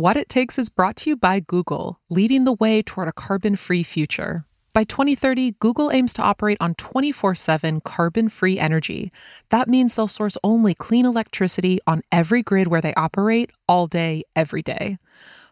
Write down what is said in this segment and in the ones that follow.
What It Takes is brought to you by Google, leading the way toward a carbon free future. By 2030, Google aims to operate on 24 7 carbon free energy. That means they'll source only clean electricity on every grid where they operate, all day, every day.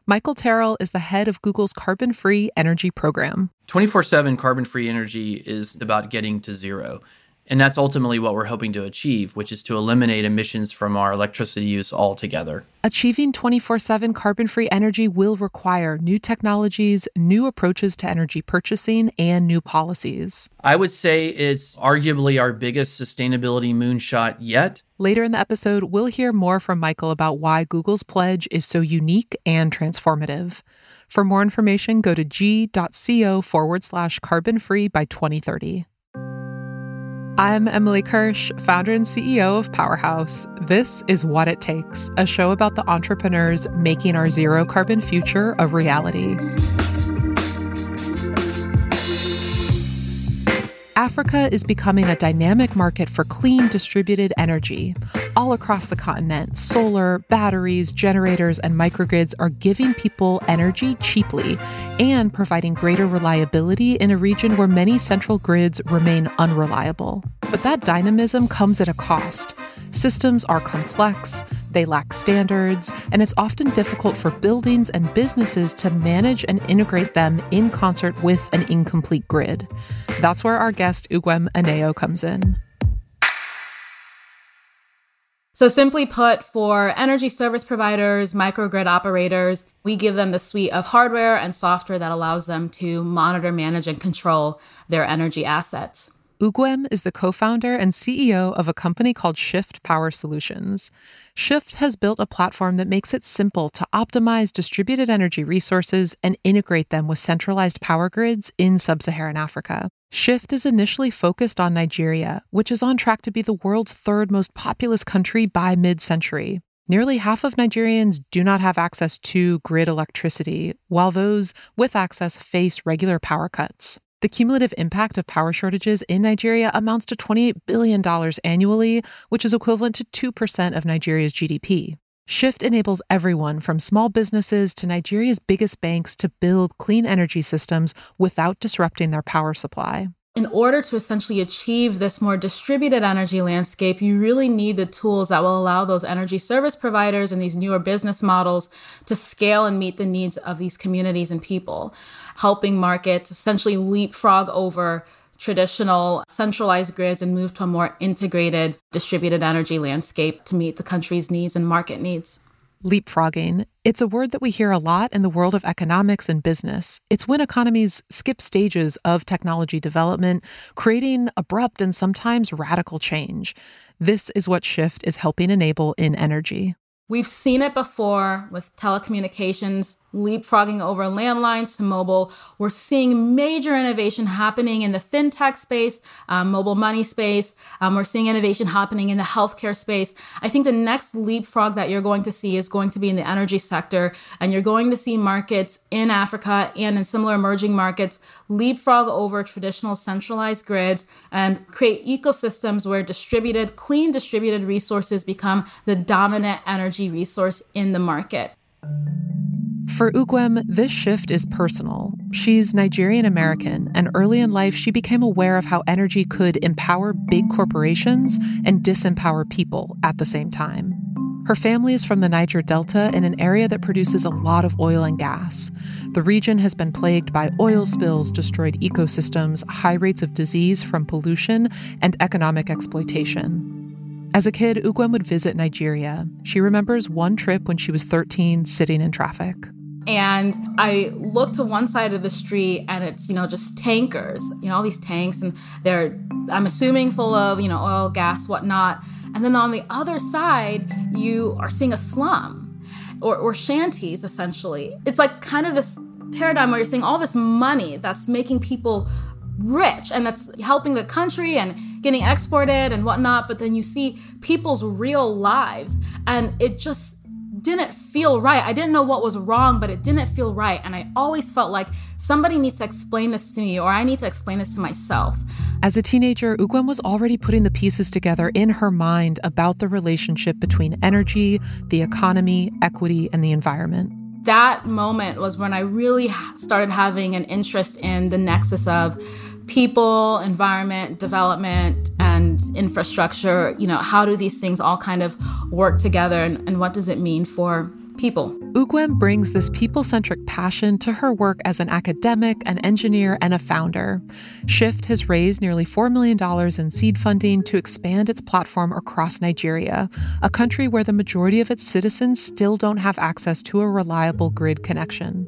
Michael Terrell is the head of Google's carbon free energy program. 24 7 carbon free energy is about getting to zero. And that's ultimately what we're hoping to achieve, which is to eliminate emissions from our electricity use altogether. Achieving 24 7 carbon free energy will require new technologies, new approaches to energy purchasing, and new policies. I would say it's arguably our biggest sustainability moonshot yet. Later in the episode, we'll hear more from Michael about why Google's pledge is so unique and transformative. For more information, go to g.co forward slash carbon free by 2030. I'm Emily Kirsch, founder and CEO of Powerhouse. This is What It Takes, a show about the entrepreneurs making our zero carbon future a reality. Africa is becoming a dynamic market for clean distributed energy. All across the continent, solar, batteries, generators, and microgrids are giving people energy cheaply and providing greater reliability in a region where many central grids remain unreliable. But that dynamism comes at a cost. Systems are complex, they lack standards, and it's often difficult for buildings and businesses to manage and integrate them in concert with an incomplete grid. That's where our guest Ugwem Eneyo comes in. So, simply put, for energy service providers, microgrid operators, we give them the suite of hardware and software that allows them to monitor, manage, and control their energy assets. Ugwem is the co founder and CEO of a company called Shift Power Solutions. Shift has built a platform that makes it simple to optimize distributed energy resources and integrate them with centralized power grids in sub Saharan Africa. Shift is initially focused on Nigeria, which is on track to be the world's third most populous country by mid century. Nearly half of Nigerians do not have access to grid electricity, while those with access face regular power cuts. The cumulative impact of power shortages in Nigeria amounts to $28 billion annually, which is equivalent to 2% of Nigeria's GDP. Shift enables everyone from small businesses to Nigeria's biggest banks to build clean energy systems without disrupting their power supply in order to essentially achieve this more distributed energy landscape, you really need the tools that will allow those energy service providers and these newer business models to scale and meet the needs of these communities and people, helping markets essentially leapfrog over traditional centralized grids and move to a more integrated distributed energy landscape to meet the country's needs and market needs. Leapfrogging. It's a word that we hear a lot in the world of economics and business. It's when economies skip stages of technology development, creating abrupt and sometimes radical change. This is what Shift is helping enable in energy. We've seen it before with telecommunications leapfrogging over landlines to mobile. We're seeing major innovation happening in the fintech space, um, mobile money space. Um, we're seeing innovation happening in the healthcare space. I think the next leapfrog that you're going to see is going to be in the energy sector. And you're going to see markets in Africa and in similar emerging markets leapfrog over traditional centralized grids and create ecosystems where distributed, clean distributed resources become the dominant energy resource in the market. For Ugwem, this shift is personal. She's Nigerian American, and early in life, she became aware of how energy could empower big corporations and disempower people at the same time. Her family is from the Niger Delta in an area that produces a lot of oil and gas. The region has been plagued by oil spills, destroyed ecosystems, high rates of disease from pollution, and economic exploitation. As a kid, Ugwem would visit Nigeria. She remembers one trip when she was 13 sitting in traffic. And I look to one side of the street and it's, you know, just tankers, you know, all these tanks and they're, I'm assuming full of, you know, oil, gas, whatnot. And then on the other side, you are seeing a slum or, or shanties, essentially. It's like kind of this paradigm where you're seeing all this money that's making people rich and that's helping the country and getting exported and whatnot. But then you see people's real lives and it just didn't feel right. I didn't know what was wrong, but it didn't feel right. And I always felt like somebody needs to explain this to me or I need to explain this to myself. As a teenager, Ugwem was already putting the pieces together in her mind about the relationship between energy, the economy, equity, and the environment that moment was when I really started having an interest in the nexus of people, environment, development, and infrastructure. You know, how do these things all kind of work together and, and what does it mean for people? Ugwem brings this people centric passion to her work as an academic, an engineer, and a founder. Shift has raised nearly $4 million in seed funding to expand its platform across Nigeria, a country where the majority of its citizens still don't have access to a reliable grid connection.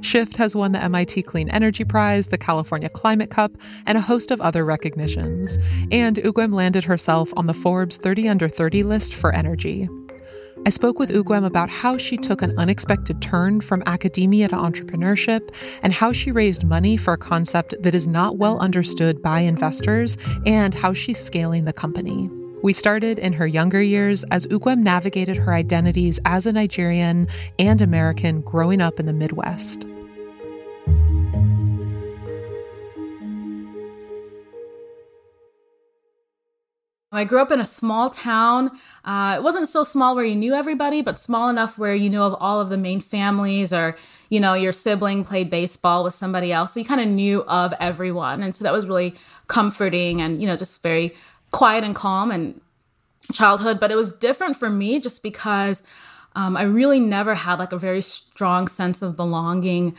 Shift has won the MIT Clean Energy Prize, the California Climate Cup, and a host of other recognitions. And Ugwem landed herself on the Forbes 30 Under 30 list for energy. I spoke with Ugwem about how she took an unexpected turn from academia to entrepreneurship and how she raised money for a concept that is not well understood by investors and how she's scaling the company. We started in her younger years as Ugwem navigated her identities as a Nigerian and American growing up in the Midwest. I grew up in a small town. Uh, it wasn't so small where you knew everybody, but small enough where you knew of all of the main families, or you know, your sibling played baseball with somebody else, so you kind of knew of everyone, and so that was really comforting and you know, just very quiet and calm and childhood. But it was different for me just because um, I really never had like a very strong sense of belonging.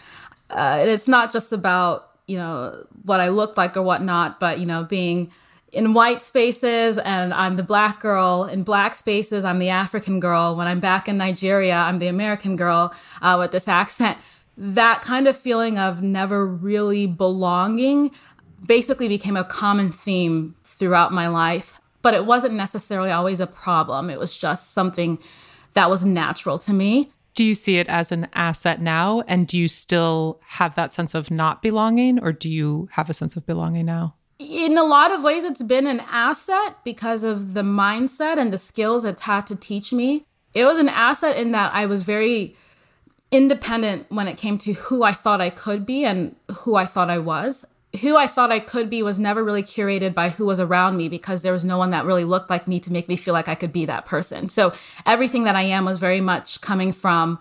Uh, it's not just about you know what I looked like or whatnot, but you know, being in white spaces and I'm the black girl. In black spaces, I'm the African girl. When I'm back in Nigeria, I'm the American girl uh, with this accent. That kind of feeling of never really belonging basically became a common theme throughout my life. But it wasn't necessarily always a problem, it was just something that was natural to me. Do you see it as an asset now? And do you still have that sense of not belonging, or do you have a sense of belonging now? in a lot of ways, it's been an asset because of the mindset and the skills it's had to teach me. It was an asset in that I was very independent when it came to who I thought I could be and who I thought I was. Who I thought I could be was never really curated by who was around me because there was no one that really looked like me to make me feel like I could be that person. So everything that I am was very much coming from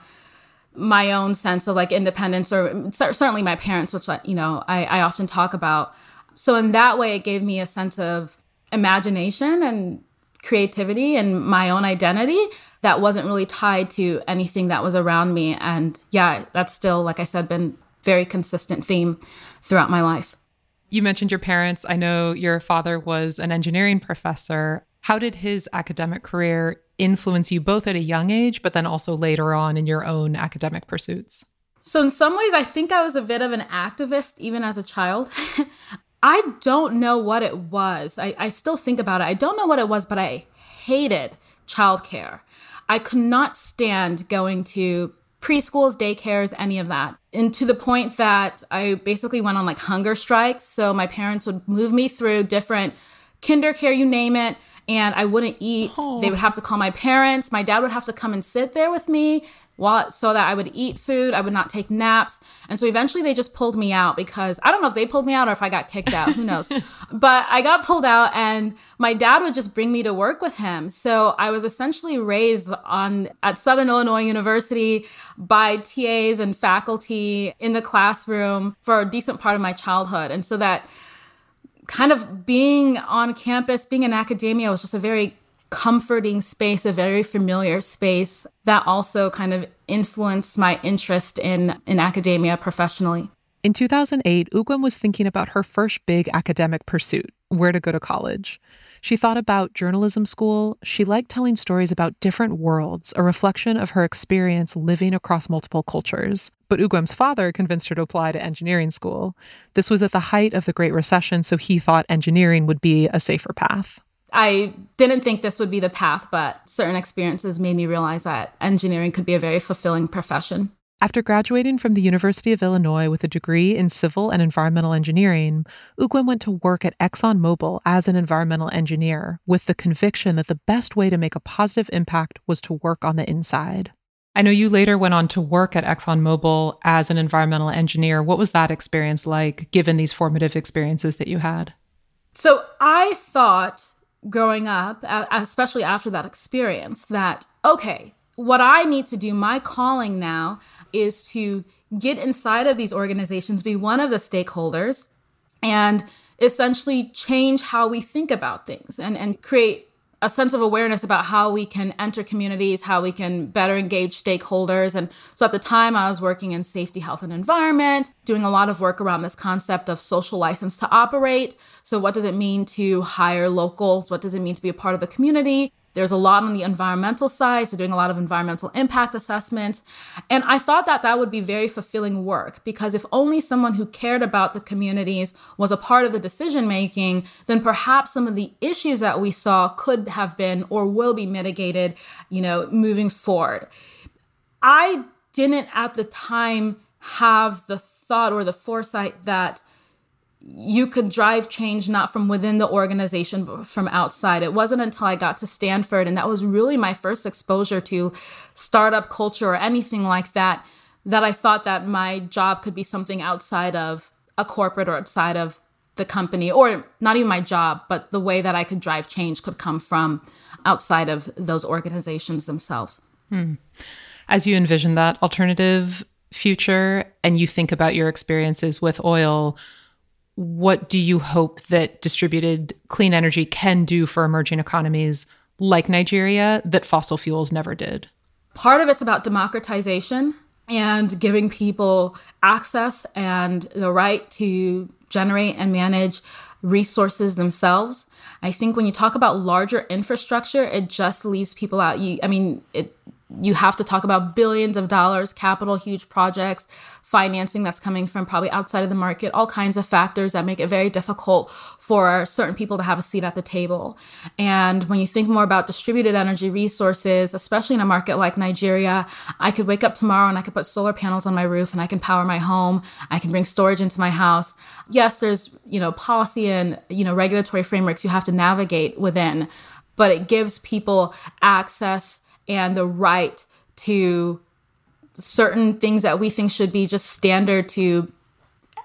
my own sense of like independence or certainly my parents, which, you know, I, I often talk about so in that way, it gave me a sense of imagination and creativity and my own identity that wasn't really tied to anything that was around me. And yeah, that's still, like I said, been very consistent theme throughout my life. You mentioned your parents. I know your father was an engineering professor. How did his academic career influence you both at a young age, but then also later on in your own academic pursuits? So, in some ways, I think I was a bit of an activist even as a child. I don't know what it was. I, I still think about it. I don't know what it was, but I hated childcare. I could not stand going to preschools, daycares, any of that. And to the point that I basically went on like hunger strikes. So my parents would move me through different kinder care, you name it, and I wouldn't eat. Oh. They would have to call my parents. My dad would have to come and sit there with me while so that I would eat food, I would not take naps. And so eventually they just pulled me out because I don't know if they pulled me out or if I got kicked out, who knows. but I got pulled out and my dad would just bring me to work with him. So I was essentially raised on at Southern Illinois University by TAs and faculty in the classroom for a decent part of my childhood. And so that kind of being on campus, being in academia was just a very comforting space, a very familiar space that also kind of influenced my interest in, in academia professionally. In 2008, Ugwem was thinking about her first big academic pursuit where to go to college. She thought about journalism school. She liked telling stories about different worlds, a reflection of her experience living across multiple cultures. But Ugwem's father convinced her to apply to engineering school. This was at the height of the Great Recession, so he thought engineering would be a safer path. I didn't think this would be the path, but certain experiences made me realize that engineering could be a very fulfilling profession. After graduating from the University of Illinois with a degree in civil and environmental engineering, Ugwem went to work at ExxonMobil as an environmental engineer with the conviction that the best way to make a positive impact was to work on the inside. I know you later went on to work at ExxonMobil as an environmental engineer. What was that experience like, given these formative experiences that you had? So I thought growing up, especially after that experience, that, okay, what I need to do, my calling now, is to get inside of these organizations, be one of the stakeholders, and essentially change how we think about things and, and create a sense of awareness about how we can enter communities, how we can better engage stakeholders. And so at the time, I was working in safety, health, and environment, doing a lot of work around this concept of social license to operate. So, what does it mean to hire locals? What does it mean to be a part of the community? There's a lot on the environmental side, so doing a lot of environmental impact assessments. And I thought that that would be very fulfilling work because if only someone who cared about the communities was a part of the decision making, then perhaps some of the issues that we saw could have been or will be mitigated, you know, moving forward. I didn't at the time have the thought or the foresight that you could drive change not from within the organization but from outside it wasn't until i got to stanford and that was really my first exposure to startup culture or anything like that that i thought that my job could be something outside of a corporate or outside of the company or not even my job but the way that i could drive change could come from outside of those organizations themselves hmm. as you envision that alternative future and you think about your experiences with oil what do you hope that distributed clean energy can do for emerging economies like Nigeria that fossil fuels never did? Part of it's about democratization and giving people access and the right to generate and manage resources themselves. I think when you talk about larger infrastructure, it just leaves people out. You, I mean, it you have to talk about billions of dollars, capital, huge projects, financing that's coming from probably outside of the market, all kinds of factors that make it very difficult for certain people to have a seat at the table. And when you think more about distributed energy resources, especially in a market like Nigeria, I could wake up tomorrow and I could put solar panels on my roof and I can power my home. I can bring storage into my house. Yes, there's, you know, policy and, you know, regulatory frameworks you have to navigate within, but it gives people access and the right to certain things that we think should be just standard to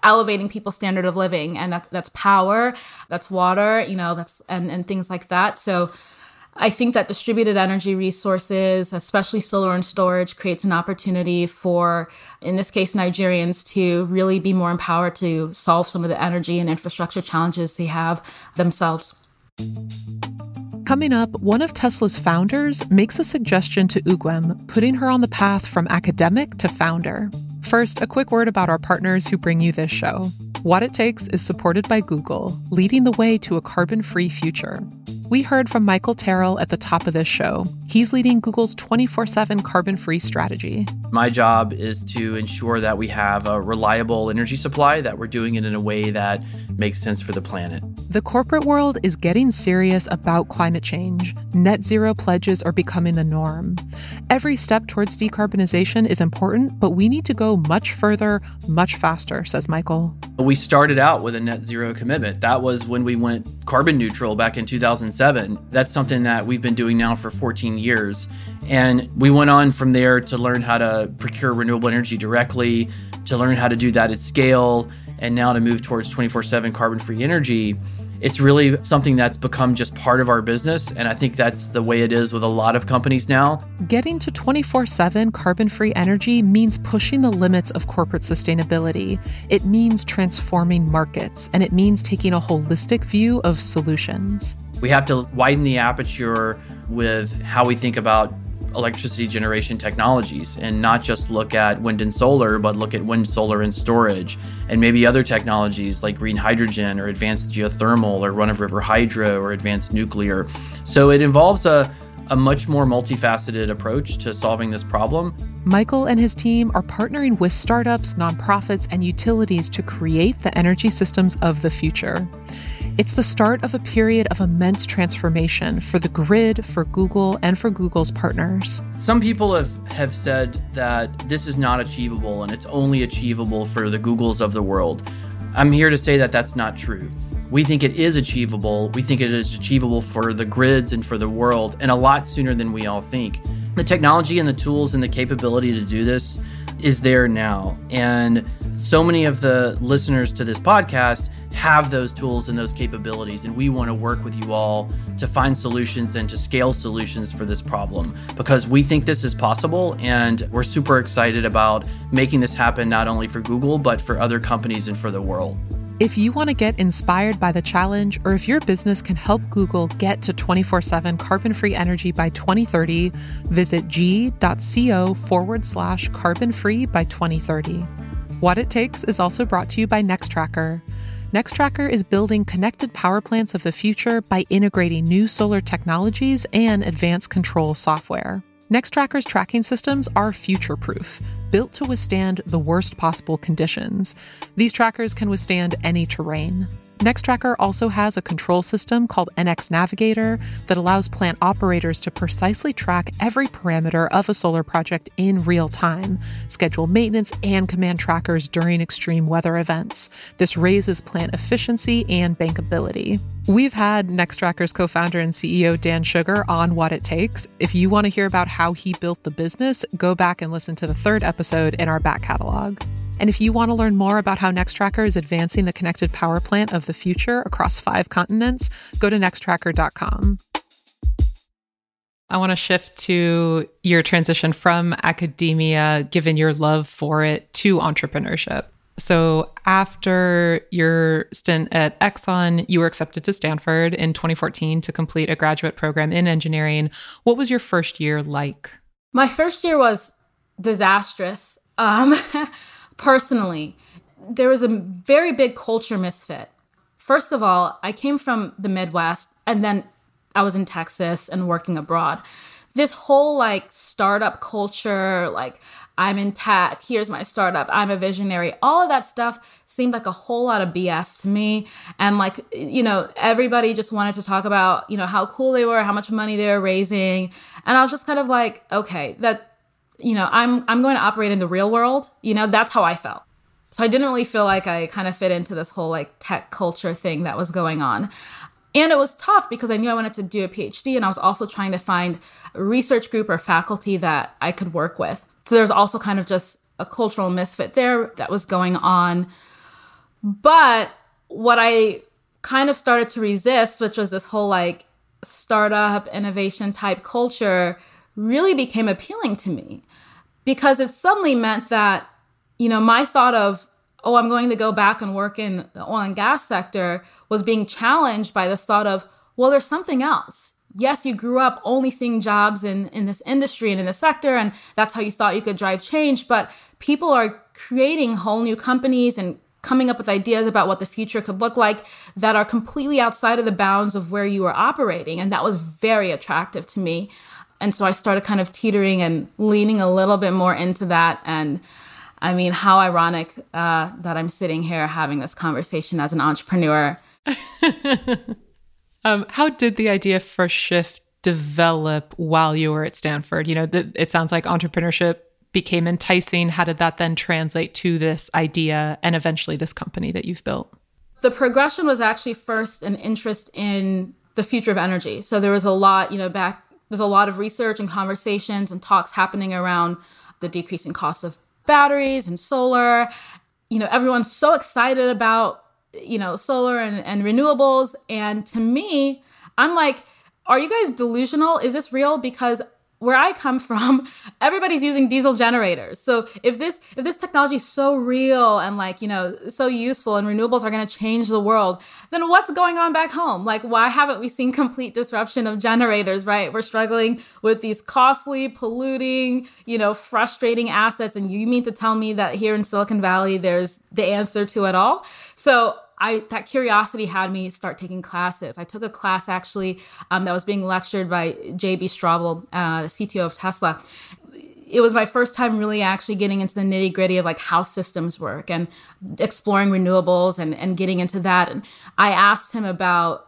elevating people's standard of living and that, that's power that's water you know that's and, and things like that. So i think that distributed energy resources especially solar and storage creates an opportunity for in this case nigerians to really be more empowered to solve some of the energy and infrastructure challenges they have themselves Coming up, one of Tesla's founders makes a suggestion to Ugwem, putting her on the path from academic to founder. First, a quick word about our partners who bring you this show. What It Takes is supported by Google, leading the way to a carbon free future. We heard from Michael Terrell at the top of this show. He's leading Google's 24 7 carbon free strategy. My job is to ensure that we have a reliable energy supply, that we're doing it in a way that makes sense for the planet. The corporate world is getting serious about climate change. Net zero pledges are becoming the norm. Every step towards decarbonization is important, but we need to go much further, much faster, says Michael. We started out with a net zero commitment. That was when we went carbon neutral back in 2007. That's something that we've been doing now for 14 years. And we went on from there to learn how to procure renewable energy directly, to learn how to do that at scale, and now to move towards 24 7 carbon free energy it's really something that's become just part of our business. And I think that's the way it is with a lot of companies now. Getting to 24 7 carbon free energy means pushing the limits of corporate sustainability. It means transforming markets, and it means taking a holistic view of solutions. We have to widen the aperture with how we think about electricity generation technologies and not just look at wind and solar, but look at wind, solar, and storage, and maybe other technologies like green hydrogen or advanced geothermal or run of river hydro or advanced nuclear. So it involves a a much more multifaceted approach to solving this problem. Michael and his team are partnering with startups, nonprofits, and utilities to create the energy systems of the future. It's the start of a period of immense transformation for the grid, for Google, and for Google's partners. Some people have, have said that this is not achievable and it's only achievable for the Googles of the world. I'm here to say that that's not true. We think it is achievable. We think it is achievable for the grids and for the world, and a lot sooner than we all think. The technology and the tools and the capability to do this is there now. And so many of the listeners to this podcast have those tools and those capabilities. And we want to work with you all to find solutions and to scale solutions for this problem because we think this is possible. And we're super excited about making this happen not only for Google, but for other companies and for the world. If you want to get inspired by the challenge, or if your business can help Google get to 24 7 carbon free energy by 2030, visit g.co forward slash carbon free by 2030. What It Takes is also brought to you by Nextracker. Nextracker is building connected power plants of the future by integrating new solar technologies and advanced control software. Nextracker's tracking systems are future proof, built to withstand the worst possible conditions. These trackers can withstand any terrain. Nextracker also has a control system called NX Navigator that allows plant operators to precisely track every parameter of a solar project in real time, schedule maintenance, and command trackers during extreme weather events. This raises plant efficiency and bankability. We've had Nextracker's co founder and CEO Dan Shugar on What It Takes. If you want to hear about how he built the business, go back and listen to the third episode in our back catalog. And if you want to learn more about how Nextracker is advancing the connected power plant of the future across five continents, go to nextracker.com. I want to shift to your transition from academia, given your love for it, to entrepreneurship. So, after your stint at Exxon, you were accepted to Stanford in 2014 to complete a graduate program in engineering. What was your first year like? My first year was disastrous. Um, personally, there was a very big culture misfit. First of all, I came from the Midwest and then I was in Texas and working abroad. This whole like startup culture, like I'm in tech, here's my startup, I'm a visionary, all of that stuff seemed like a whole lot of BS to me. And like, you know, everybody just wanted to talk about, you know, how cool they were, how much money they were raising. And I was just kind of like, okay, that you know, I'm I'm going to operate in the real world. You know, that's how I felt. So I didn't really feel like I kind of fit into this whole like tech culture thing that was going on. And it was tough because I knew I wanted to do a PhD and I was also trying to find a research group or faculty that I could work with. So there's also kind of just a cultural misfit there that was going on. But what I kind of started to resist, which was this whole like startup innovation type culture, really became appealing to me because it suddenly meant that, you know, my thought of, oh, I'm going to go back and work in the oil and gas sector was being challenged by this thought of, well, there's something else. Yes, you grew up only seeing jobs in, in this industry and in the sector, and that's how you thought you could drive change. But people are creating whole new companies and coming up with ideas about what the future could look like that are completely outside of the bounds of where you are operating. And that was very attractive to me. And so I started kind of teetering and leaning a little bit more into that. And I mean, how ironic uh, that I'm sitting here having this conversation as an entrepreneur. um, how did the idea for Shift develop while you were at Stanford? You know, the, it sounds like entrepreneurship became enticing. How did that then translate to this idea and eventually this company that you've built? The progression was actually first an interest in the future of energy. So there was a lot, you know, back there's a lot of research and conversations and talks happening around the decreasing cost of batteries and solar. You know, everyone's so excited about, you know, solar and, and renewables. And to me, I'm like, are you guys delusional? Is this real? Because where I come from, everybody's using diesel generators. So if this if this technology is so real and like, you know, so useful and renewables are going to change the world, then what's going on back home? Like why haven't we seen complete disruption of generators, right? We're struggling with these costly, polluting, you know, frustrating assets and you mean to tell me that here in Silicon Valley there's the answer to it all? So I that curiosity had me start taking classes. I took a class actually um, that was being lectured by J.B. Straubel, uh, the CTO of Tesla. It was my first time really actually getting into the nitty gritty of like how systems work and exploring renewables and, and getting into that. And I asked him about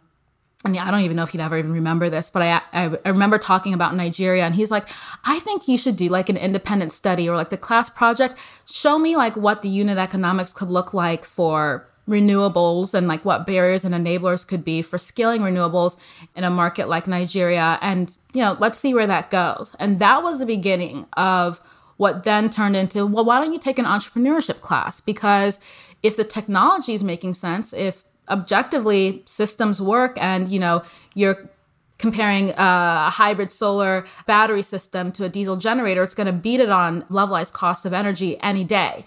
and I don't even know if he'd ever even remember this, but I, I, I remember talking about Nigeria, and he's like, I think you should do like an independent study or like the class project. Show me like what the unit economics could look like for renewables and like what barriers and enablers could be for scaling renewables in a market like Nigeria. And, you know, let's see where that goes. And that was the beginning of what then turned into, well, why don't you take an entrepreneurship class? Because if the technology is making sense, if objectively systems work and you know you're comparing uh, a hybrid solar battery system to a diesel generator, it's going to beat it on levelized cost of energy any day.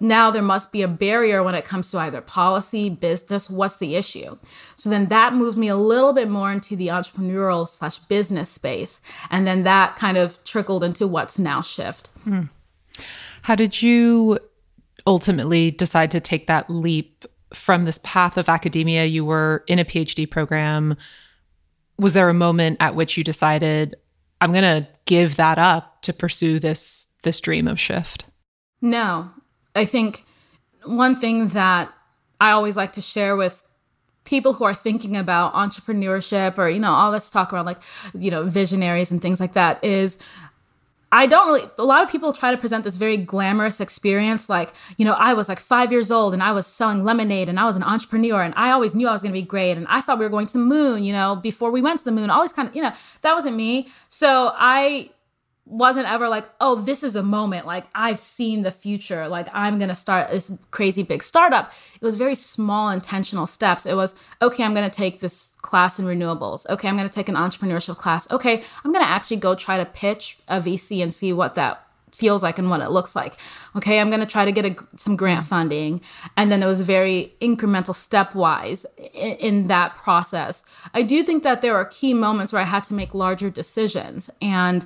Now there must be a barrier when it comes to either policy, business, what's the issue? So then that moved me a little bit more into the entrepreneurial slash business space. And then that kind of trickled into what's now Shift. Hmm. How did you ultimately decide to take that leap from this path of academia? You were in a PhD program was there a moment at which you decided i'm going to give that up to pursue this this dream of shift no i think one thing that i always like to share with people who are thinking about entrepreneurship or you know all this talk around like you know visionaries and things like that is I don't really, a lot of people try to present this very glamorous experience. Like, you know, I was like five years old and I was selling lemonade and I was an entrepreneur and I always knew I was going to be great. And I thought we were going to the moon, you know, before we went to the moon, all these kind of, you know, that wasn't me. So I wasn't ever like, oh, this is a moment. Like, I've seen the future. Like, I'm going to start this crazy big startup. It was very small, intentional steps. It was, okay, I'm going to take this class in renewables. Okay, I'm going to take an entrepreneurship class. Okay, I'm going to actually go try to pitch a VC and see what that feels like and what it looks like. Okay, I'm going to try to get a, some grant funding. And then it was very incremental, stepwise in, in that process. I do think that there are key moments where I had to make larger decisions. And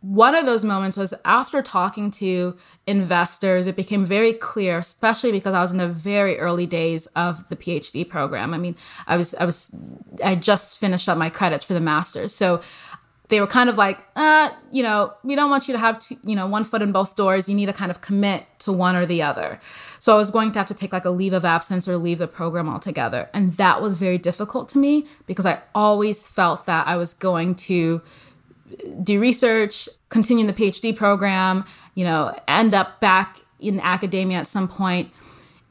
one of those moments was after talking to investors, it became very clear, especially because I was in the very early days of the PhD program. I mean, I was, I was, I just finished up my credits for the master's. So they were kind of like, uh, you know, we don't want you to have, two, you know, one foot in both doors. You need to kind of commit to one or the other. So I was going to have to take like a leave of absence or leave the program altogether. And that was very difficult to me because I always felt that I was going to, do research, continue the PhD program, you know, end up back in academia at some point.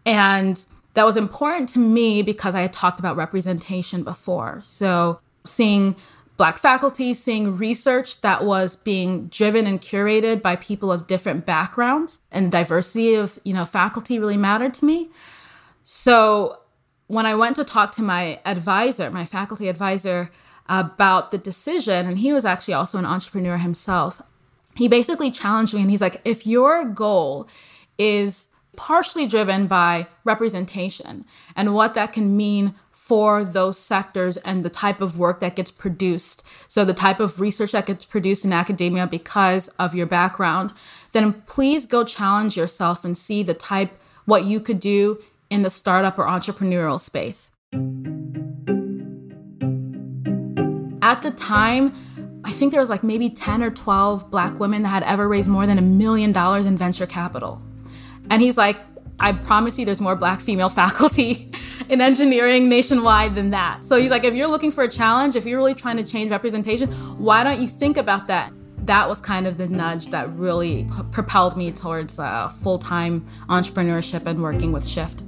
And that was important to me because I had talked about representation before. So seeing black faculty, seeing research that was being driven and curated by people of different backgrounds and diversity of, you know, faculty really mattered to me. So when I went to talk to my advisor, my faculty advisor, about the decision, and he was actually also an entrepreneur himself. He basically challenged me and he's like, if your goal is partially driven by representation and what that can mean for those sectors and the type of work that gets produced. So, the type of research that gets produced in academia because of your background, then please go challenge yourself and see the type, what you could do in the startup or entrepreneurial space. At the time, I think there was like maybe 10 or 12 black women that had ever raised more than a million dollars in venture capital. And he's like, I promise you there's more black female faculty in engineering nationwide than that. So he's like, if you're looking for a challenge, if you're really trying to change representation, why don't you think about that? That was kind of the nudge that really p- propelled me towards uh, full time entrepreneurship and working with Shift.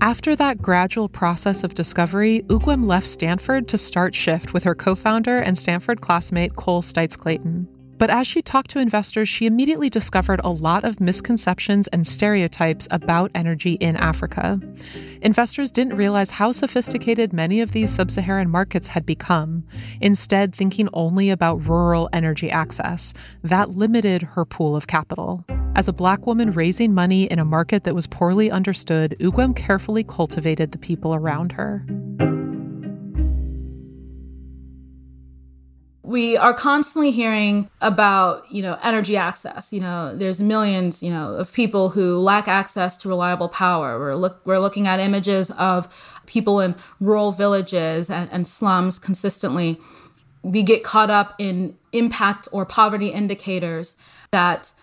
After that gradual process of discovery, Ugwem left Stanford to start Shift with her co founder and Stanford classmate Cole Stites Clayton. But as she talked to investors, she immediately discovered a lot of misconceptions and stereotypes about energy in Africa. Investors didn't realize how sophisticated many of these sub Saharan markets had become, instead, thinking only about rural energy access. That limited her pool of capital. As a black woman raising money in a market that was poorly understood, Ugwem carefully cultivated the people around her. We are constantly hearing about you know energy access. You know there's millions you know of people who lack access to reliable power. We're look we're looking at images of people in rural villages and, and slums consistently. We get caught up in impact or poverty indicators that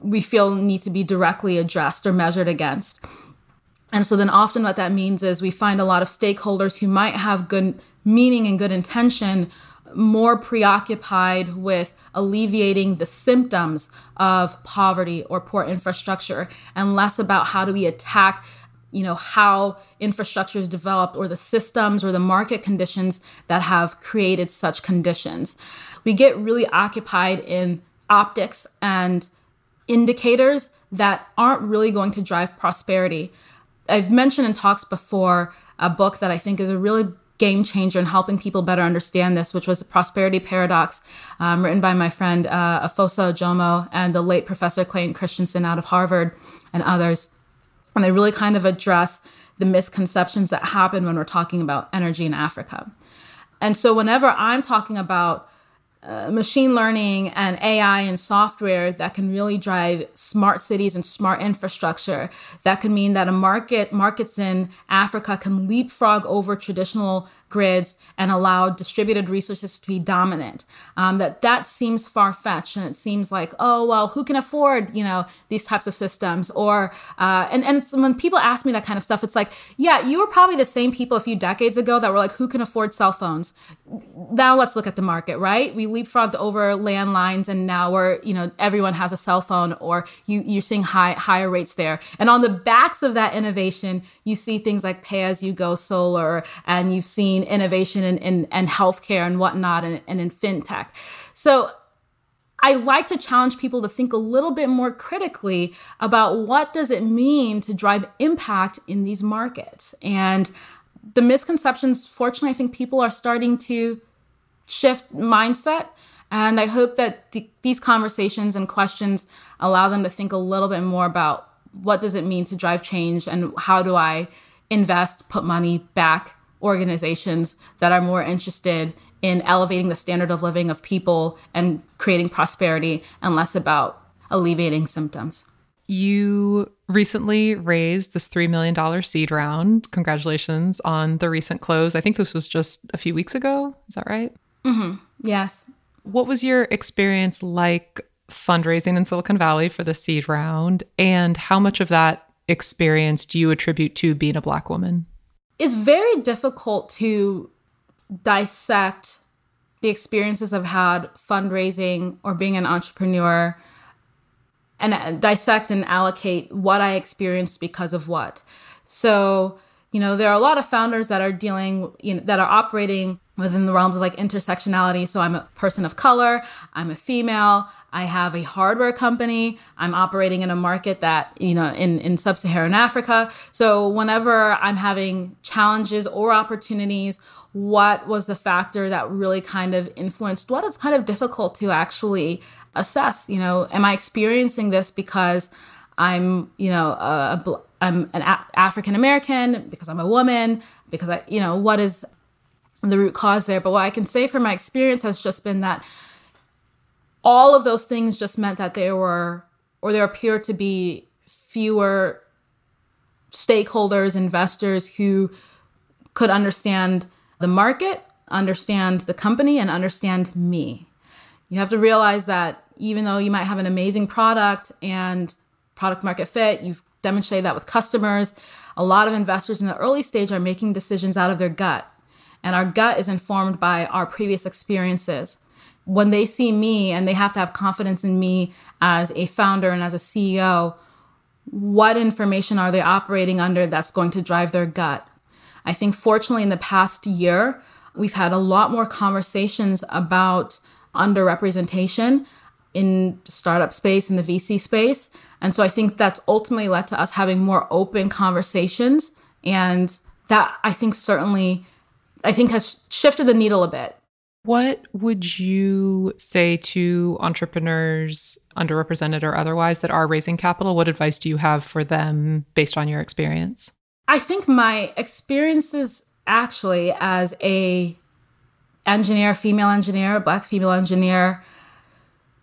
we feel need to be directly addressed or measured against. And so then often what that means is we find a lot of stakeholders who might have good meaning and good intention more preoccupied with alleviating the symptoms of poverty or poor infrastructure and less about how do we attack you know how infrastructure is developed or the systems or the market conditions that have created such conditions. We get really occupied in optics and indicators that aren't really going to drive prosperity. I've mentioned in talks before a book that I think is a really game changer in helping people better understand this, which was the Prosperity Paradox, um, written by my friend uh, Efosa Ojomo and the late Professor Clayton Christensen out of Harvard and others. And they really kind of address the misconceptions that happen when we're talking about energy in Africa. And so, whenever I'm talking about uh, machine learning and AI and software that can really drive smart cities and smart infrastructure. That could mean that a market markets in Africa can leapfrog over traditional grids and allow distributed resources to be dominant. Um, that that seems far fetched, and it seems like, oh well, who can afford you know these types of systems? Or uh, and and when people ask me that kind of stuff, it's like, yeah, you were probably the same people a few decades ago that were like, who can afford cell phones? Now let's look at the market, right? We leapfrogged over landlines, and now we're you know everyone has a cell phone, or you you're seeing high higher rates there. And on the backs of that innovation, you see things like pay as you go solar, and you've seen innovation in, in, in healthcare and whatnot and, and in fintech. So I like to challenge people to think a little bit more critically about what does it mean to drive impact in these markets. And the misconceptions, fortunately, I think people are starting to shift mindset. And I hope that the, these conversations and questions allow them to think a little bit more about what does it mean to drive change and how do I invest, put money back organizations that are more interested in elevating the standard of living of people and creating prosperity and less about alleviating symptoms. You recently raised this $3 million seed round. Congratulations on the recent close. I think this was just a few weeks ago. Is that right? Mm-hmm. Yes. What was your experience like fundraising in Silicon Valley for the seed round? And how much of that experience do you attribute to being a Black woman? It's very difficult to dissect the experiences I've had fundraising or being an entrepreneur and uh, dissect and allocate what I experienced because of what. So, you know, there are a lot of founders that are dealing, you know, that are operating within the realms of like intersectionality. So I'm a person of color, I'm a female, I have a hardware company, I'm operating in a market that, you know, in, in sub Saharan Africa. So whenever I'm having challenges or opportunities, what was the factor that really kind of influenced what? It's kind of difficult to actually assess. You know, am I experiencing this because I'm, you know, a, a I'm an African American because I'm a woman because I, you know, what is the root cause there. But what I can say from my experience has just been that all of those things just meant that there were, or there appeared to be fewer stakeholders, investors who could understand the market, understand the company, and understand me. You have to realize that even though you might have an amazing product and product market fit, you've demonstrated that with customers, a lot of investors in the early stage are making decisions out of their gut and our gut is informed by our previous experiences. When they see me and they have to have confidence in me as a founder and as a CEO, what information are they operating under that's going to drive their gut? I think, fortunately, in the past year, we've had a lot more conversations about underrepresentation in startup space in the VC space. And so I think that's ultimately led to us having more open conversations. And that I think certainly I think has shifted the needle a bit. What would you say to entrepreneurs, underrepresented or otherwise, that are raising capital? What advice do you have for them based on your experience? I think my experiences actually as a engineer, female engineer, black female engineer,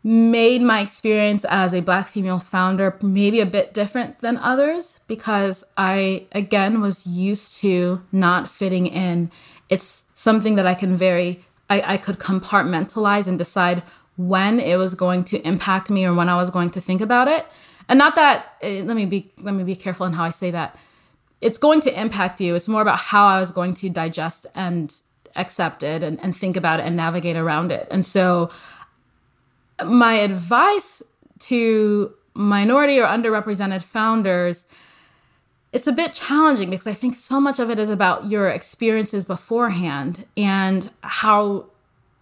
made my experience as a black female founder maybe a bit different than others because I again was used to not fitting in it's something that I can very, I, I could compartmentalize and decide when it was going to impact me or when I was going to think about it. And not that, uh, let me be, let me be careful in how I say that. It's going to impact you. It's more about how I was going to digest and accept it and, and think about it and navigate around it. And so, my advice to minority or underrepresented founders it's a bit challenging because I think so much of it is about your experiences beforehand and how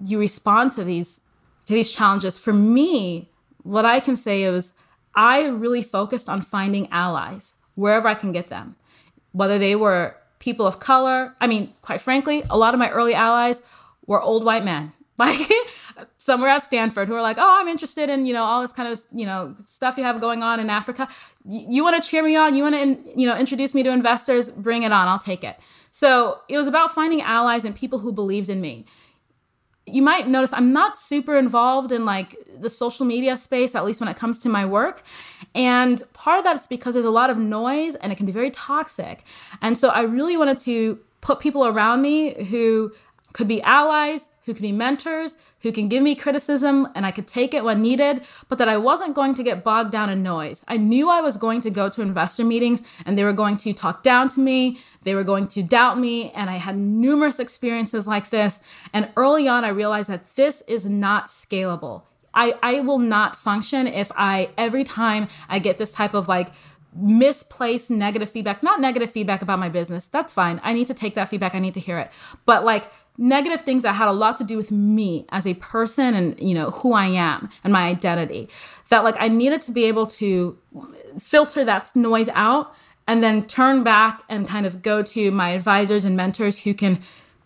you respond to these to these challenges. For me, what I can say is I really focused on finding allies wherever I can get them. whether they were people of color. I mean, quite frankly, a lot of my early allies were old white men. Like some were at Stanford who are like, oh, I'm interested in, you know, all this kind of, you know, stuff you have going on in Africa. Y- you want to cheer me on? You want to, you know, introduce me to investors? Bring it on. I'll take it. So it was about finding allies and people who believed in me you might notice I'm not super involved in like the social media space, at least when it comes to my work. And part of that is because there's a lot of noise and it can be very toxic. And so I really wanted to put people around me who could be allies, who can be mentors, who can give me criticism and I could take it when needed, but that I wasn't going to get bogged down in noise. I knew I was going to go to investor meetings and they were going to talk down to me, they were going to doubt me, and I had numerous experiences like this. And early on, I realized that this is not scalable. I, I will not function if I, every time I get this type of like misplaced negative feedback, not negative feedback about my business, that's fine. I need to take that feedback, I need to hear it. But like, negative things that had a lot to do with me as a person and you know who I am and my identity. That like I needed to be able to filter that noise out and then turn back and kind of go to my advisors and mentors who can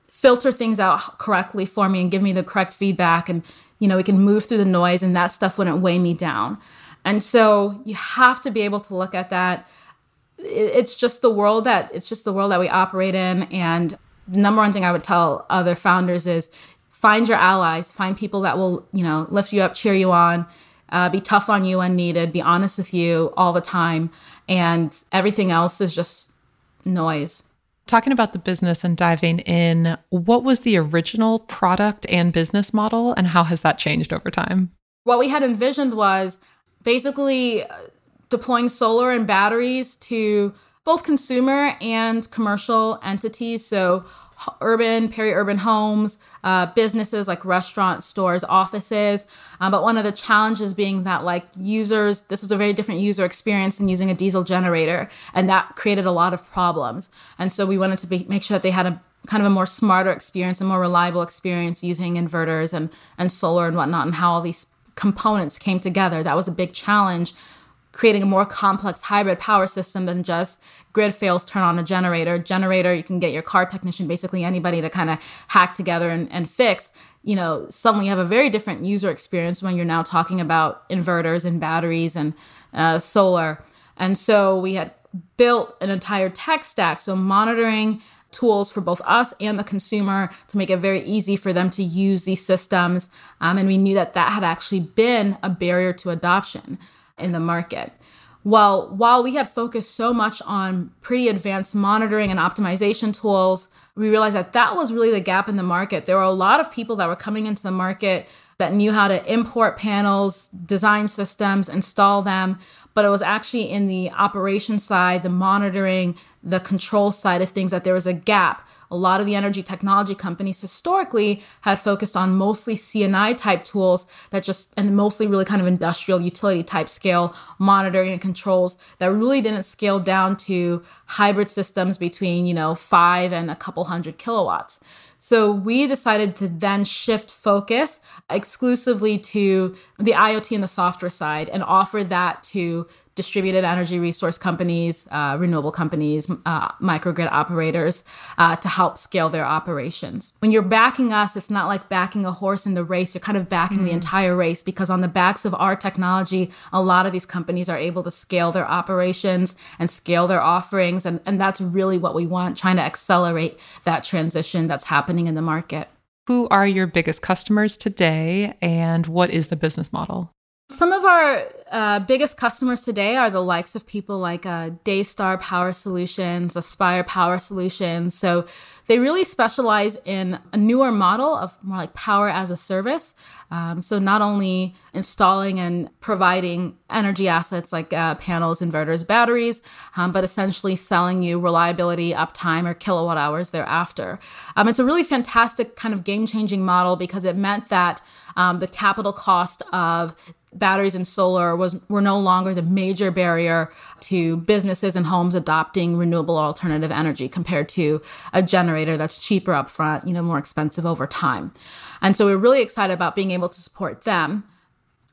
filter things out correctly for me and give me the correct feedback and you know we can move through the noise and that stuff wouldn't weigh me down. And so you have to be able to look at that. It's just the world that it's just the world that we operate in and number one thing I would tell other founders is find your allies, find people that will, you know, lift you up, cheer you on, uh, be tough on you when needed, be honest with you all the time. And everything else is just noise. Talking about the business and diving in, what was the original product and business model, and how has that changed over time? What we had envisioned was basically uh, deploying solar and batteries to both consumer and commercial entities. So, urban, peri urban homes, uh, businesses like restaurants, stores, offices. Um, but one of the challenges being that, like, users, this was a very different user experience than using a diesel generator. And that created a lot of problems. And so, we wanted to be, make sure that they had a kind of a more smarter experience, a more reliable experience using inverters and, and solar and whatnot, and how all these components came together. That was a big challenge creating a more complex hybrid power system than just grid fails, turn on a generator. Generator, you can get your car technician, basically anybody to kind of hack together and, and fix. You know, suddenly you have a very different user experience when you're now talking about inverters and batteries and uh, solar. And so we had built an entire tech stack. So monitoring tools for both us and the consumer to make it very easy for them to use these systems. Um, and we knew that that had actually been a barrier to adoption in the market. Well, while we had focused so much on pretty advanced monitoring and optimization tools, we realized that that was really the gap in the market. There were a lot of people that were coming into the market that knew how to import panels, design systems, install them, but it was actually in the operation side, the monitoring, the control side of things that there was a gap a lot of the energy technology companies historically had focused on mostly C&I type tools that just, and mostly really kind of industrial utility type scale monitoring and controls that really didn't scale down to hybrid systems between, you know, five and a couple hundred kilowatts. So we decided to then shift focus exclusively to the IoT and the software side and offer that to distributed energy resource companies, uh, renewable companies, uh, microgrid operators uh, to help scale their operations. When you're backing us, it's not like backing a horse in the race. You're kind of backing mm. the entire race because on the backs of our technology, a lot of these companies are able to scale their operations and scale their offerings. And, and that's really what we want, trying to accelerate that transition that's happening in the market. Who are your biggest customers today, and what is the business model? Some of our uh, biggest customers today are the likes of people like uh, Daystar Power Solutions, Aspire Power Solutions. So they really specialize in a newer model of more like power as a service. Um, so not only installing and providing energy assets like uh, panels, inverters, batteries, um, but essentially selling you reliability, uptime, or kilowatt hours thereafter. Um, it's a really fantastic kind of game changing model because it meant that um, the capital cost of batteries and solar was were no longer the major barrier to businesses and homes adopting renewable alternative energy compared to a generator that's cheaper upfront, you know, more expensive over time. And so we're really excited about being able to support them.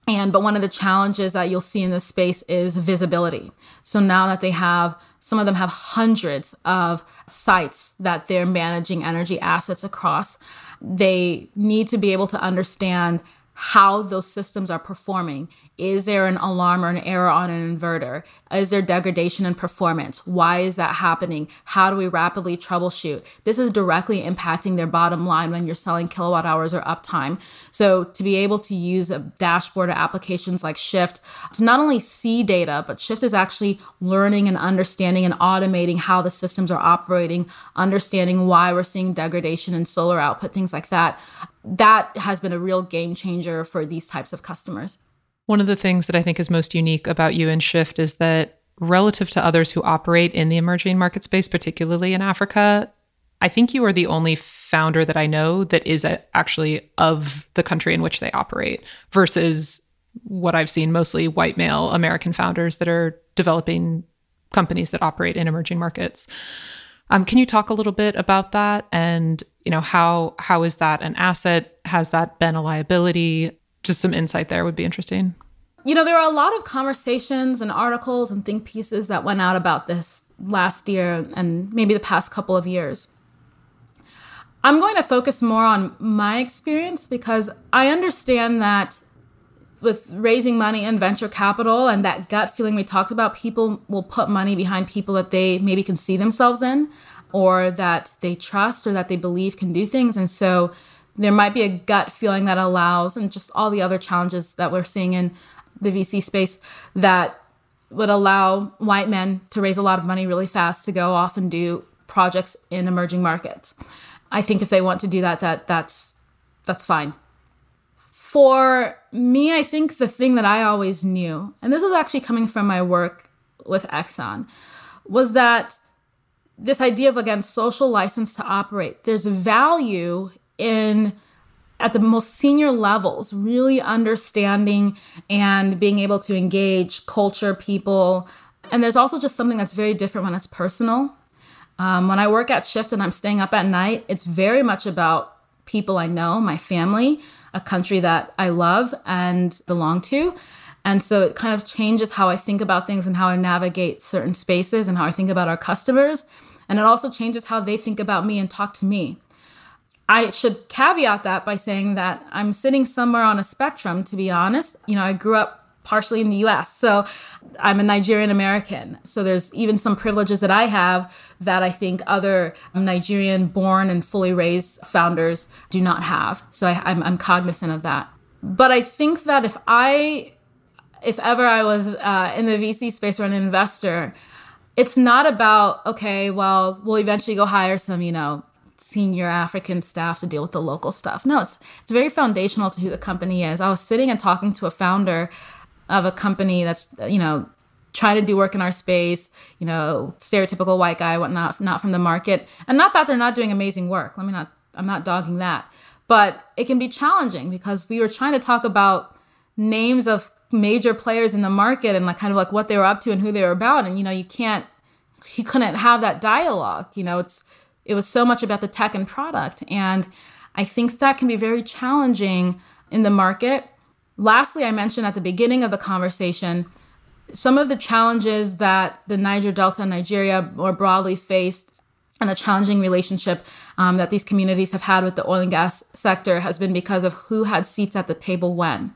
And but one of the challenges that you'll see in this space is visibility. So now that they have some of them have hundreds of sites that they're managing energy assets across. They need to be able to understand how those systems are performing. Is there an alarm or an error on an inverter? Is there degradation in performance? Why is that happening? How do we rapidly troubleshoot? This is directly impacting their bottom line when you're selling kilowatt hours or uptime. So, to be able to use a dashboard or applications like Shift to not only see data, but Shift is actually learning and understanding and automating how the systems are operating, understanding why we're seeing degradation in solar output, things like that that has been a real game changer for these types of customers. One of the things that I think is most unique about you and Shift is that relative to others who operate in the emerging market space, particularly in Africa, I think you are the only founder that I know that is actually of the country in which they operate versus what I've seen mostly white male American founders that are developing companies that operate in emerging markets. Um, can you talk a little bit about that and you know how how is that an asset? Has that been a liability? Just some insight there would be interesting. You know, there are a lot of conversations and articles and think pieces that went out about this last year and maybe the past couple of years. I'm going to focus more on my experience because I understand that with raising money and venture capital and that gut feeling we talked about, people will put money behind people that they maybe can see themselves in or that they trust or that they believe can do things. And so there might be a gut feeling that allows, and just all the other challenges that we're seeing in the VC space that would allow white men to raise a lot of money really fast to go off and do projects in emerging markets. I think if they want to do that, that that's that's fine. For me, I think the thing that I always knew, and this is actually coming from my work with Exxon, was that this idea of again social license to operate. There's value in at the most senior levels, really understanding and being able to engage culture, people. And there's also just something that's very different when it's personal. Um, when I work at Shift and I'm staying up at night, it's very much about people I know, my family, a country that I love and belong to. And so it kind of changes how I think about things and how I navigate certain spaces and how I think about our customers. And it also changes how they think about me and talk to me. I should caveat that by saying that I'm sitting somewhere on a spectrum, to be honest. You know, I grew up partially in the US. So I'm a Nigerian American. So there's even some privileges that I have that I think other Nigerian born and fully raised founders do not have. So I, am I'm, I'm cognizant of that. But I think that if I, if ever I was uh, in the VC space or an investor, it's not about, okay, well, we'll eventually go hire some, you know, senior African staff to deal with the local stuff. No, it's it's very foundational to who the company is. I was sitting and talking to a founder of a company that's you know trying to do work in our space, you know, stereotypical white guy, whatnot, not from the market. And not that they're not doing amazing work. Let me not, I'm not dogging that. But it can be challenging because we were trying to talk about names of major players in the market and like kind of like what they were up to and who they were about. And, you know, you can't, you couldn't have that dialogue. You know, it's, it was so much about the tech and product. And I think that can be very challenging in the market Lastly, I mentioned at the beginning of the conversation some of the challenges that the Niger Delta and Nigeria more broadly faced and the challenging relationship um, that these communities have had with the oil and gas sector has been because of who had seats at the table when.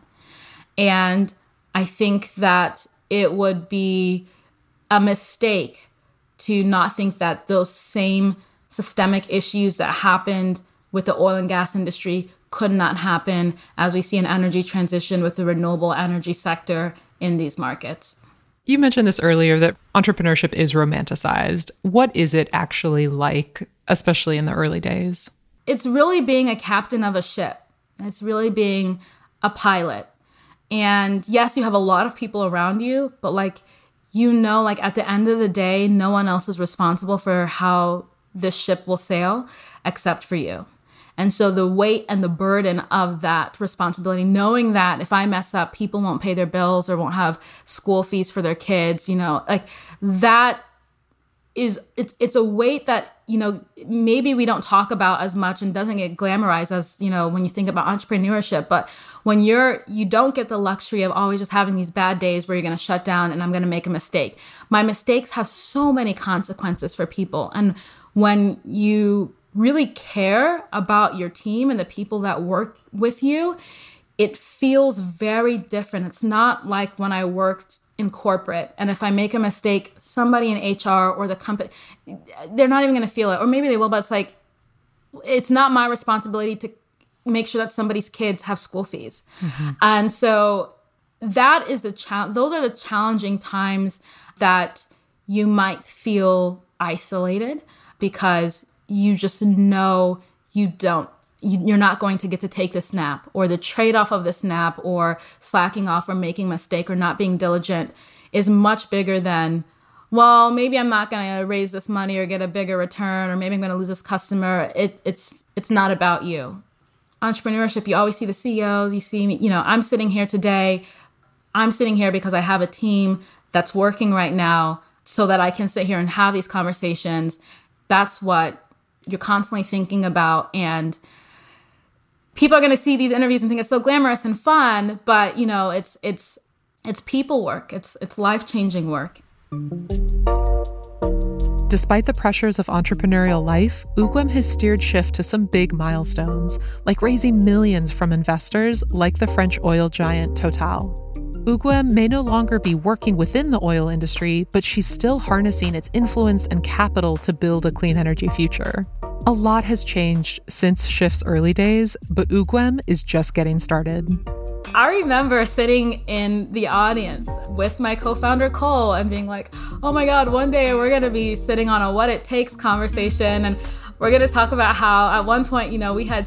And I think that it would be a mistake to not think that those same systemic issues that happened with the oil and gas industry could not happen as we see an energy transition with the renewable energy sector in these markets. You mentioned this earlier that entrepreneurship is romanticized. What is it actually like, especially in the early days? It's really being a captain of a ship, it's really being a pilot. And yes, you have a lot of people around you, but like, you know, like at the end of the day, no one else is responsible for how this ship will sail except for you. And so the weight and the burden of that responsibility, knowing that if I mess up, people won't pay their bills or won't have school fees for their kids, you know, like that is it's it's a weight that you know maybe we don't talk about as much and doesn't get glamorized as you know when you think about entrepreneurship but when you're you don't get the luxury of always just having these bad days where you're going to shut down and i'm going to make a mistake my mistakes have so many consequences for people and when you really care about your team and the people that work with you it feels very different. It's not like when i worked in corporate and if i make a mistake somebody in hr or the company they're not even going to feel it. Or maybe they will but it's like it's not my responsibility to make sure that somebody's kids have school fees. Mm-hmm. and so that is the challenge those are the challenging times that you might feel isolated because you just know you don't you're not going to get to take the snap or the trade-off of the snap or slacking off or making mistake or not being diligent is much bigger than well maybe i'm not going to raise this money or get a bigger return or maybe i'm going to lose this customer. It, it's it's not about you. Entrepreneurship you always see the ceos you see me you know i'm sitting here today i'm sitting here because i have a team that's working right now so that i can sit here and have these conversations that's what you're constantly thinking about. And people are going to see these interviews and think it's so glamorous and fun but you know it's it's it's people work. It's it's life-changing work. Despite the pressures of entrepreneurial life, Ugwem has steered Shift to some big milestones, like raising millions from investors like the French oil giant Total. Ugwem may no longer be working within the oil industry, but she's still harnessing its influence and capital to build a clean energy future. A lot has changed since Shift's early days, but Ugwem is just getting started. I remember sitting in the audience with my co founder Cole and being like, oh my God, one day we're going to be sitting on a what it takes conversation. And we're going to talk about how at one point, you know, we had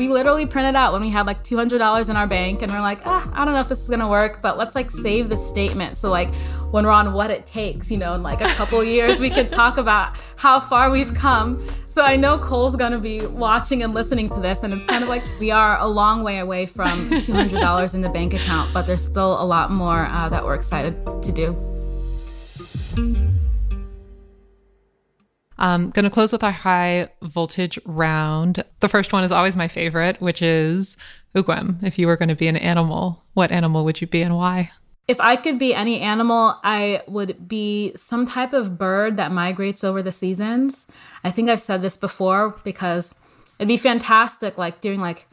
we literally printed out when we had like $200 in our bank and we're like ah, i don't know if this is gonna work but let's like save the statement. So like when we're on what it takes you know in like a couple years we can talk about how far we've come. So i know cole's gonna be watching and listening to this and it's kind of like we are a long way away from $200 in the bank account but there's still a lot more uh, that we're excited to do Um, I'm going to close with our high voltage round. The first one is always my favorite, which is Ugwem. If you were going to be an animal, what animal would you be and why? If I could be any animal, I would be some type of bird that migrates over the seasons. I think I've said this before because it'd be fantastic, like during like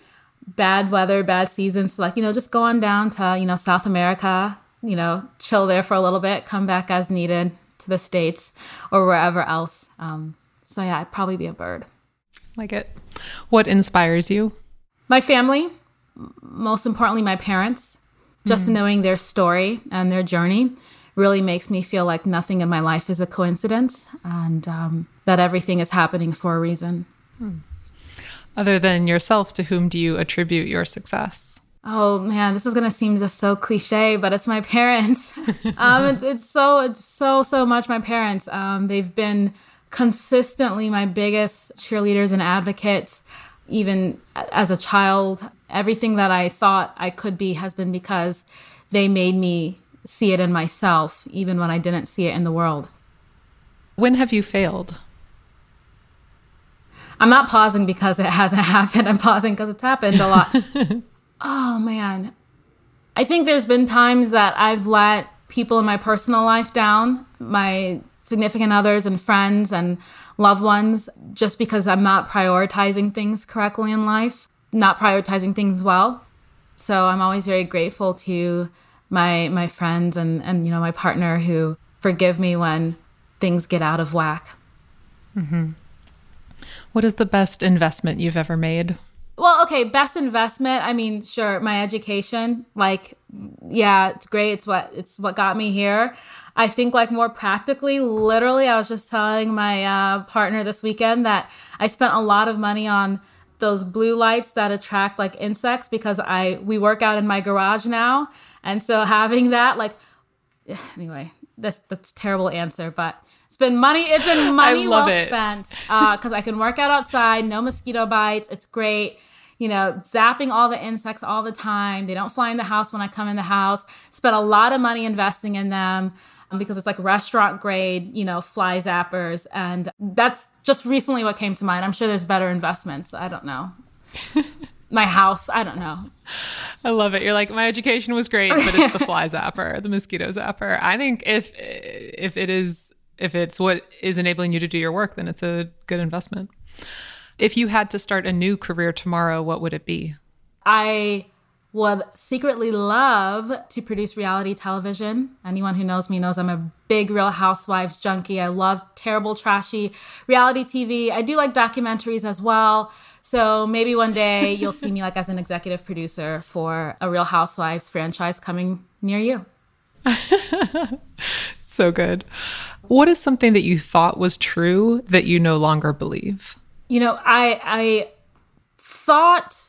bad weather, bad seasons, to like, you know, just go on down to, you know, South America, you know, chill there for a little bit, come back as needed, to the States or wherever else. Um, so, yeah, I'd probably be a bird. Like it. What inspires you? My family, most importantly, my parents. Just mm-hmm. knowing their story and their journey really makes me feel like nothing in my life is a coincidence and um, that everything is happening for a reason. Hmm. Other than yourself, to whom do you attribute your success? Oh man, this is gonna seem just so cliche, but it's my parents. um, it's, it's so it's so so much my parents. Um, they've been consistently my biggest cheerleaders and advocates. Even as a child, everything that I thought I could be has been because they made me see it in myself, even when I didn't see it in the world. When have you failed? I'm not pausing because it hasn't happened. I'm pausing because it's happened a lot. Oh man. I think there's been times that I've let people in my personal life down, my significant others and friends and loved ones, just because I'm not prioritizing things correctly in life, not prioritizing things well. So I'm always very grateful to my my friends and and you know my partner who forgive me when things get out of whack. Mm-hmm. What is the best investment you've ever made? Well, okay, best investment. I mean, sure, my education. Like, yeah, it's great. It's what it's what got me here. I think like more practically, literally, I was just telling my uh, partner this weekend that I spent a lot of money on those blue lights that attract like insects because I we work out in my garage now, and so having that like anyway, that's that's terrible answer, but it's been money. It's been money well it. spent because uh, I can work out outside, no mosquito bites. It's great you know, zapping all the insects all the time. They don't fly in the house when I come in the house. Spent a lot of money investing in them. Um, because it's like restaurant grade, you know, fly zappers. And that's just recently what came to mind. I'm sure there's better investments. I don't know. my house, I don't know. I love it. You're like, my education was great, but it's the fly zapper, the mosquito zapper. I think if if it is if it's what is enabling you to do your work, then it's a good investment. If you had to start a new career tomorrow, what would it be? I would secretly love to produce reality television. Anyone who knows me knows I'm a big Real Housewives junkie. I love terrible, trashy reality TV. I do like documentaries as well. So maybe one day you'll see me like as an executive producer for a Real Housewives franchise coming near you. so good. What is something that you thought was true that you no longer believe? You know, I I thought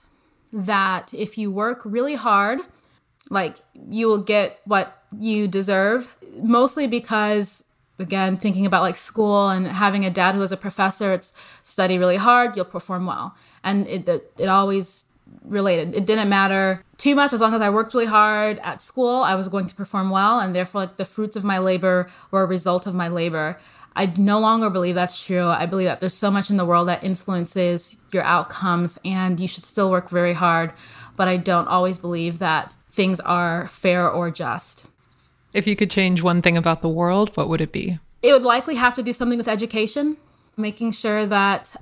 that if you work really hard, like you will get what you deserve, mostly because again thinking about like school and having a dad who was a professor it's study really hard you'll perform well. And it, it, it always related. It didn't matter too much as long as i worked really hard at school i was going to perform well and therefore like the fruits of my labor were a result of my labor I no longer believe that's true. I believe that there's so much in the world that influences your outcomes and you should still work very hard. But I don't always believe that things are fair or just. If you could change one thing about the world, what would it be? It would likely have to do something with education, making sure that,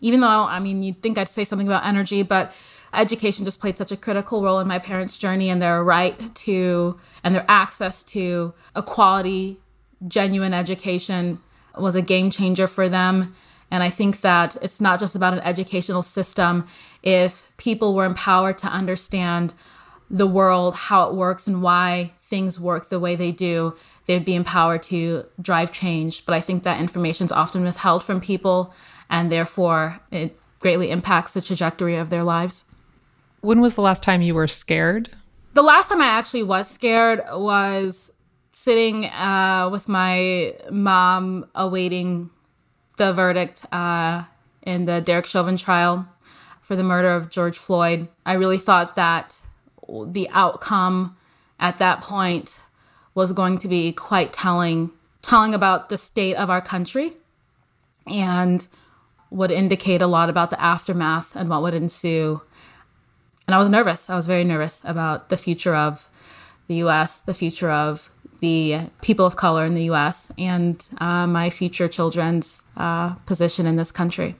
even though, I mean, you'd think I'd say something about energy, but education just played such a critical role in my parents' journey and their right to and their access to a quality genuine education was a game changer for them. And I think that it's not just about an educational system. If people were empowered to understand the world, how it works, and why things work the way they do, they'd be empowered to drive change. But I think that information is often withheld from people, and therefore it greatly impacts the trajectory of their lives. When was the last time you were scared? The last time I actually was scared was sitting uh, with my mom awaiting the verdict uh, in the Derek Chauvin trial for the murder of George Floyd. I really thought that the outcome at that point was going to be quite telling, telling about the state of our country and would indicate a lot about the aftermath and what would ensue. And I was nervous. I was very nervous about the future of the US, the future of the people of color in the US and uh, my future children's uh, position in this country.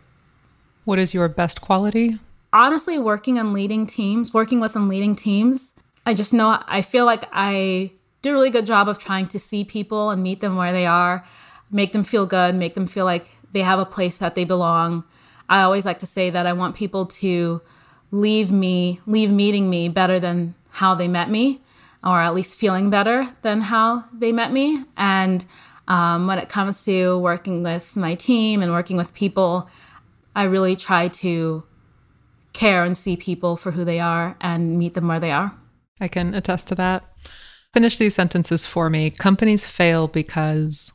What is your best quality? Honestly, working and leading teams, working with and leading teams, I just know I feel like I do a really good job of trying to see people and meet them where they are, make them feel good, make them feel like they have a place that they belong. I always like to say that I want people to leave me, leave meeting me better than how they met me or at least feeling better than how they met me. And um, when it comes to working with my team and working with people, I really try to care and see people for who they are and meet them where they are. I can attest to that. Finish these sentences for me. Companies fail because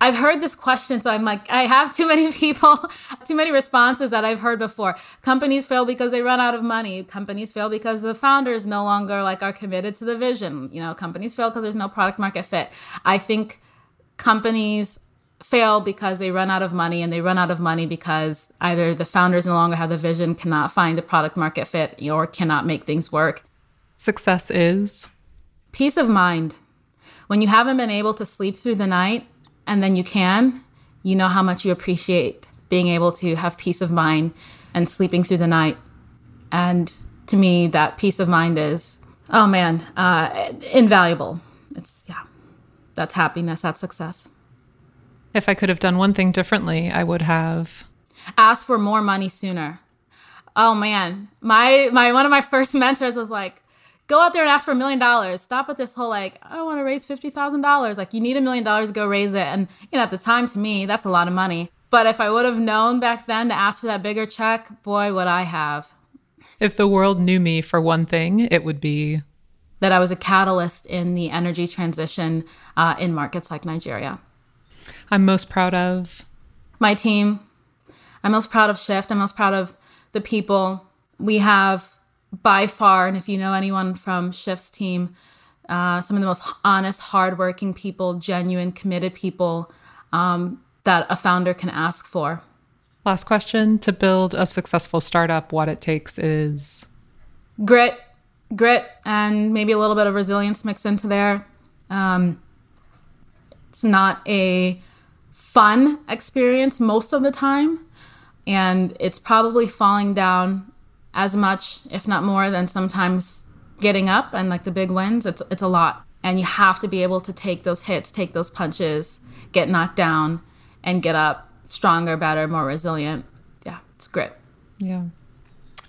I've heard this question, so I'm like, I have too many people, too many responses that I've heard before. Companies fail because they run out of money. Companies fail because the founders no longer like are committed to the vision. You know, companies fail because there's no product market fit. I think companies fail because they run out of money and they run out of money because either the founders no longer have the vision, cannot find a product market fit, or cannot make things work. Success is peace of mind. When you haven't been able to sleep through the night and then you can, you know how much you appreciate being able to have peace of mind and sleeping through the night. And to me, that peace of mind is, oh man, uh, invaluable. It's, yeah, that's happiness, that's success. If I could have done one thing differently, I would have asked for more money sooner. Oh man, my my one of my first mentors was like, go out there and ask for a million dollars. Stop with this whole like, I want to raise fifty thousand dollars. Like you need a million dollars, go raise it. And you know, at the time to me, that's a lot of money. But if I would have known back then to ask for that bigger check, boy, would I have. If the world knew me for one thing, it would be that I was a catalyst in the energy transition uh, in markets like Nigeria. I'm most proud of my team. I'm most proud of Shift. I'm most proud of the people. We have by far, and if you know anyone from Shift's team, uh, some of the most honest, hardworking people, genuine, committed people um, that a founder can ask for. Last question to build a successful startup, what it takes is grit, grit, and maybe a little bit of resilience mixed into there. Um, it's not a fun experience most of the time, and it's probably falling down as much, if not more, than sometimes getting up and like the big wins. It's it's a lot, and you have to be able to take those hits, take those punches, get knocked down, and get up stronger, better, more resilient. Yeah, it's grit. Yeah.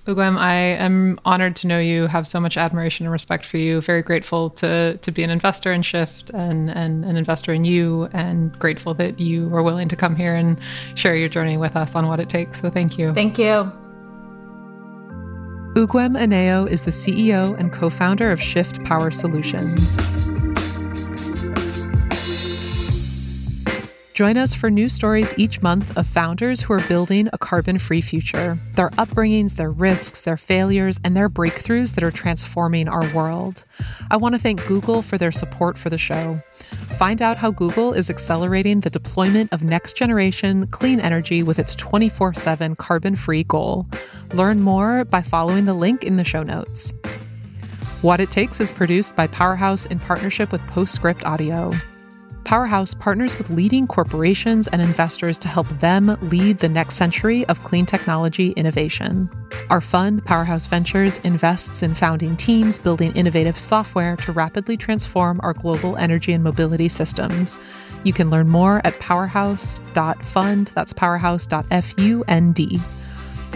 Ugwem, I am honored to know you, have so much admiration and respect for you. Very grateful to to be an investor in Shift and, and an investor in you, and grateful that you were willing to come here and share your journey with us on what it takes. So thank you. Thank you. Ugwem Eneyo is the CEO and co founder of Shift Power Solutions. Join us for new stories each month of founders who are building a carbon free future, their upbringings, their risks, their failures, and their breakthroughs that are transforming our world. I want to thank Google for their support for the show. Find out how Google is accelerating the deployment of next generation clean energy with its 24 7 carbon free goal. Learn more by following the link in the show notes. What It Takes is produced by Powerhouse in partnership with Postscript Audio. Powerhouse partners with leading corporations and investors to help them lead the next century of clean technology innovation. Our fund, Powerhouse Ventures, invests in founding teams building innovative software to rapidly transform our global energy and mobility systems. You can learn more at powerhouse.fund. That's powerhouse.fund.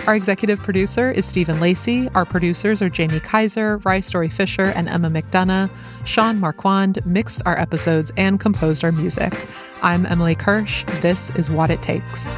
Our executive producer is Stephen Lacey. Our producers are Jamie Kaiser, Rye Story Fisher, and Emma McDonough. Sean Marquand mixed our episodes and composed our music. I'm Emily Kirsch. This is What It Takes.